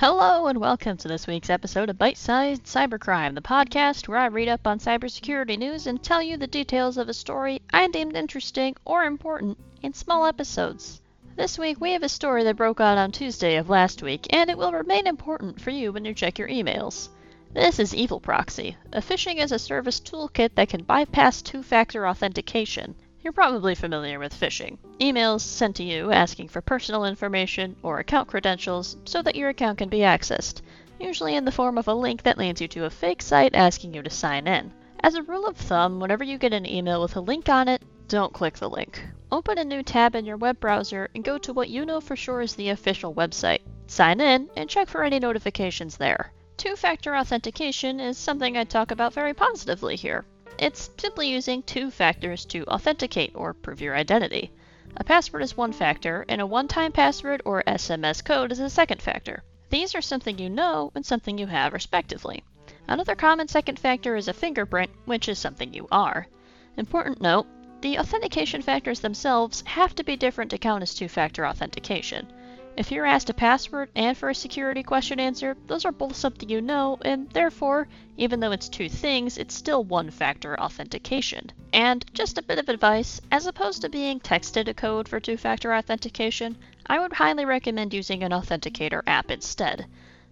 Hello and welcome to this week's episode of Bite Sized Cybercrime, the podcast where I read up on cybersecurity news and tell you the details of a story I deemed interesting or important in small episodes. This week we have a story that broke out on Tuesday of last week, and it will remain important for you when you check your emails. This is Evil Proxy, a phishing as a service toolkit that can bypass two factor authentication you're probably familiar with phishing. Emails sent to you asking for personal information or account credentials so that your account can be accessed, usually in the form of a link that lands you to a fake site asking you to sign in. As a rule of thumb, whenever you get an email with a link on it, don't click the link. Open a new tab in your web browser and go to what you know for sure is the official website. Sign in and check for any notifications there. Two factor authentication is something I talk about very positively here. It's simply using two factors to authenticate or prove your identity. A password is one factor, and a one time password or SMS code is a second factor. These are something you know and something you have, respectively. Another common second factor is a fingerprint, which is something you are. Important note the authentication factors themselves have to be different to count as two factor authentication. If you're asked a password and for a security question answer, those are both something you know, and therefore, even though it's two things, it's still one factor authentication. And just a bit of advice as opposed to being texted a code for two factor authentication, I would highly recommend using an authenticator app instead.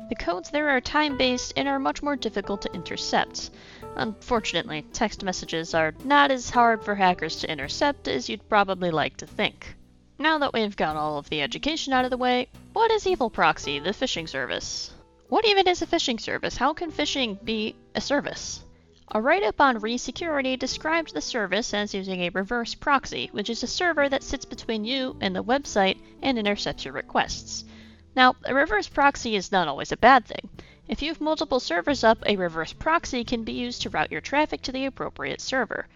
The codes there are time based and are much more difficult to intercept. Unfortunately, text messages are not as hard for hackers to intercept as you'd probably like to think. Now that we've got all of the education out of the way, what is Evil Proxy, the phishing service? What even is a phishing service? How can phishing be a service? A write up on ReSecurity described the service as using a reverse proxy, which is a server that sits between you and the website and intercepts your requests. Now, a reverse proxy is not always a bad thing. If you have multiple servers up, a reverse proxy can be used to route your traffic to the appropriate server.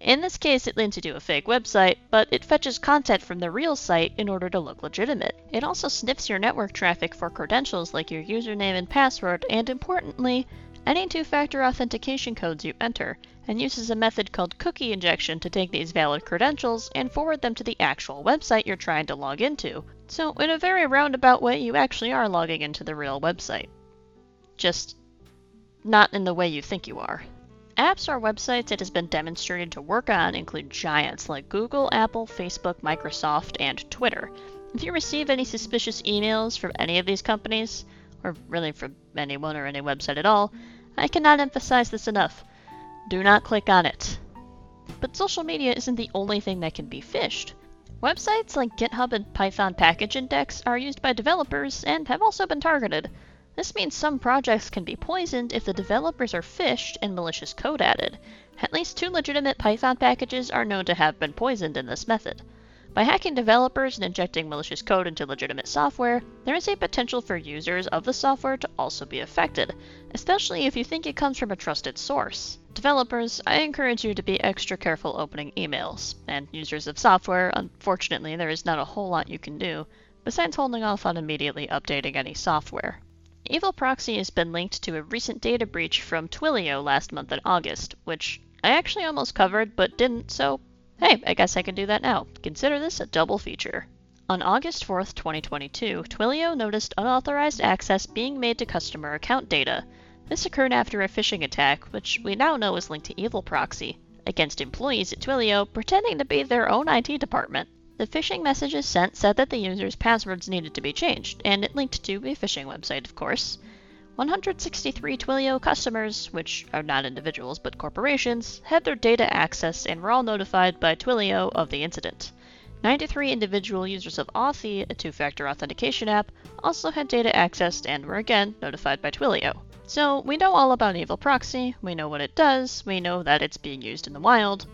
In this case, it links you to a fake website, but it fetches content from the real site in order to look legitimate. It also sniffs your network traffic for credentials like your username and password, and importantly, any two factor authentication codes you enter, and uses a method called cookie injection to take these valid credentials and forward them to the actual website you're trying to log into. So, in a very roundabout way, you actually are logging into the real website. Just not in the way you think you are. Apps or websites it has been demonstrated to work on include giants like Google, Apple, Facebook, Microsoft, and Twitter. If you receive any suspicious emails from any of these companies, or really from anyone or any website at all, I cannot emphasize this enough. Do not click on it. But social media isn't the only thing that can be phished. Websites like GitHub and Python Package Index are used by developers and have also been targeted. This means some projects can be poisoned if the developers are phished and malicious code added. At least two legitimate Python packages are known to have been poisoned in this method. By hacking developers and injecting malicious code into legitimate software, there is a potential for users of the software to also be affected, especially if you think it comes from a trusted source. Developers, I encourage you to be extra careful opening emails, and users of software, unfortunately, there is not a whole lot you can do, besides holding off on immediately updating any software. Evil Proxy has been linked to a recent data breach from Twilio last month in August, which I actually almost covered but didn't, so hey, I guess I can do that now. Consider this a double feature. On August 4th, 2022, Twilio noticed unauthorized access being made to customer account data. This occurred after a phishing attack, which we now know is linked to Evil Proxy, against employees at Twilio pretending to be their own IT department. The phishing messages sent said that the user's passwords needed to be changed, and it linked to a phishing website, of course. 163 Twilio customers, which are not individuals but corporations, had their data accessed and were all notified by Twilio of the incident. 93 individual users of Authy, a two factor authentication app, also had data accessed and were again notified by Twilio. So we know all about Evil Proxy, we know what it does, we know that it's being used in the wild.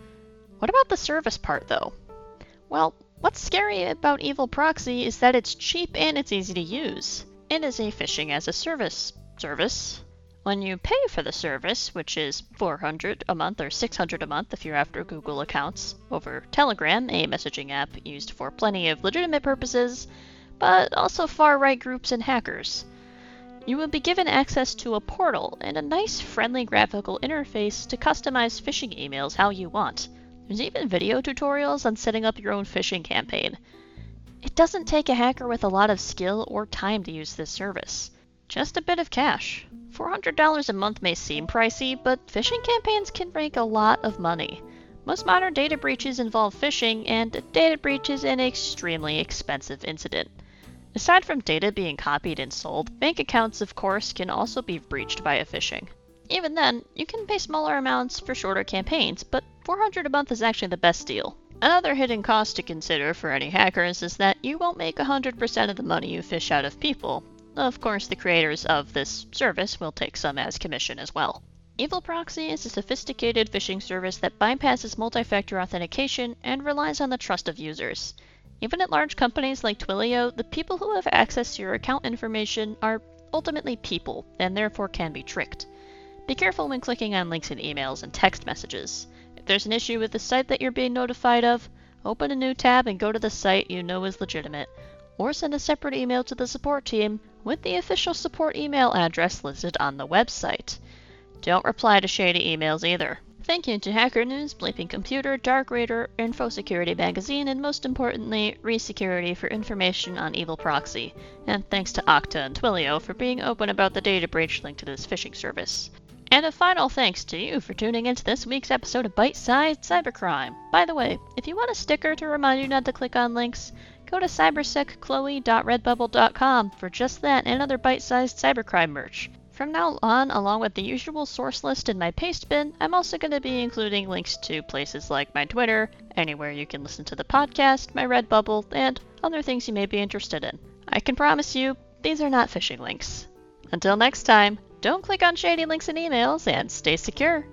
What about the service part though? Well, What's scary about Evil Proxy is that it's cheap and it's easy to use. It is a phishing as a service service. When you pay for the service, which is 400 a month or 600 a month if you're after Google accounts, over Telegram, a messaging app used for plenty of legitimate purposes, but also far right groups and hackers. You will be given access to a portal and a nice friendly graphical interface to customize phishing emails how you want. There's even video tutorials on setting up your own phishing campaign. It doesn't take a hacker with a lot of skill or time to use this service. Just a bit of cash. $400 a month may seem pricey, but phishing campaigns can make a lot of money. Most modern data breaches involve phishing, and a data breach is an extremely expensive incident. Aside from data being copied and sold, bank accounts, of course, can also be breached via phishing. Even then, you can pay smaller amounts for shorter campaigns, but 400 a month is actually the best deal. Another hidden cost to consider for any hackers is that you won't make 100% of the money you fish out of people. Of course, the creators of this service will take some as commission as well. Evil Proxy is a sophisticated phishing service that bypasses multi factor authentication and relies on the trust of users. Even at large companies like Twilio, the people who have access to your account information are ultimately people and therefore can be tricked. Be careful when clicking on links in emails and text messages. If there's an issue with the site that you're being notified of, open a new tab and go to the site you know is legitimate, or send a separate email to the support team with the official support email address listed on the website. Don't reply to shady emails either. Thank you to Hacker News, Bleeping Computer, Dark Reading, Info Security Magazine, and most importantly, ReSecurity for information on Evil Proxy. And thanks to Okta and Twilio for being open about the data breach linked to this phishing service. And a final thanks to you for tuning into this week's episode of Bite Sized Cybercrime. By the way, if you want a sticker to remind you not to click on links, go to cybersecchloe.redbubble.com for just that and other bite sized cybercrime merch. From now on, along with the usual source list in my paste bin, I'm also going to be including links to places like my Twitter, anywhere you can listen to the podcast, my Redbubble, and other things you may be interested in. I can promise you, these are not phishing links. Until next time, don't click on shady links and emails and stay secure.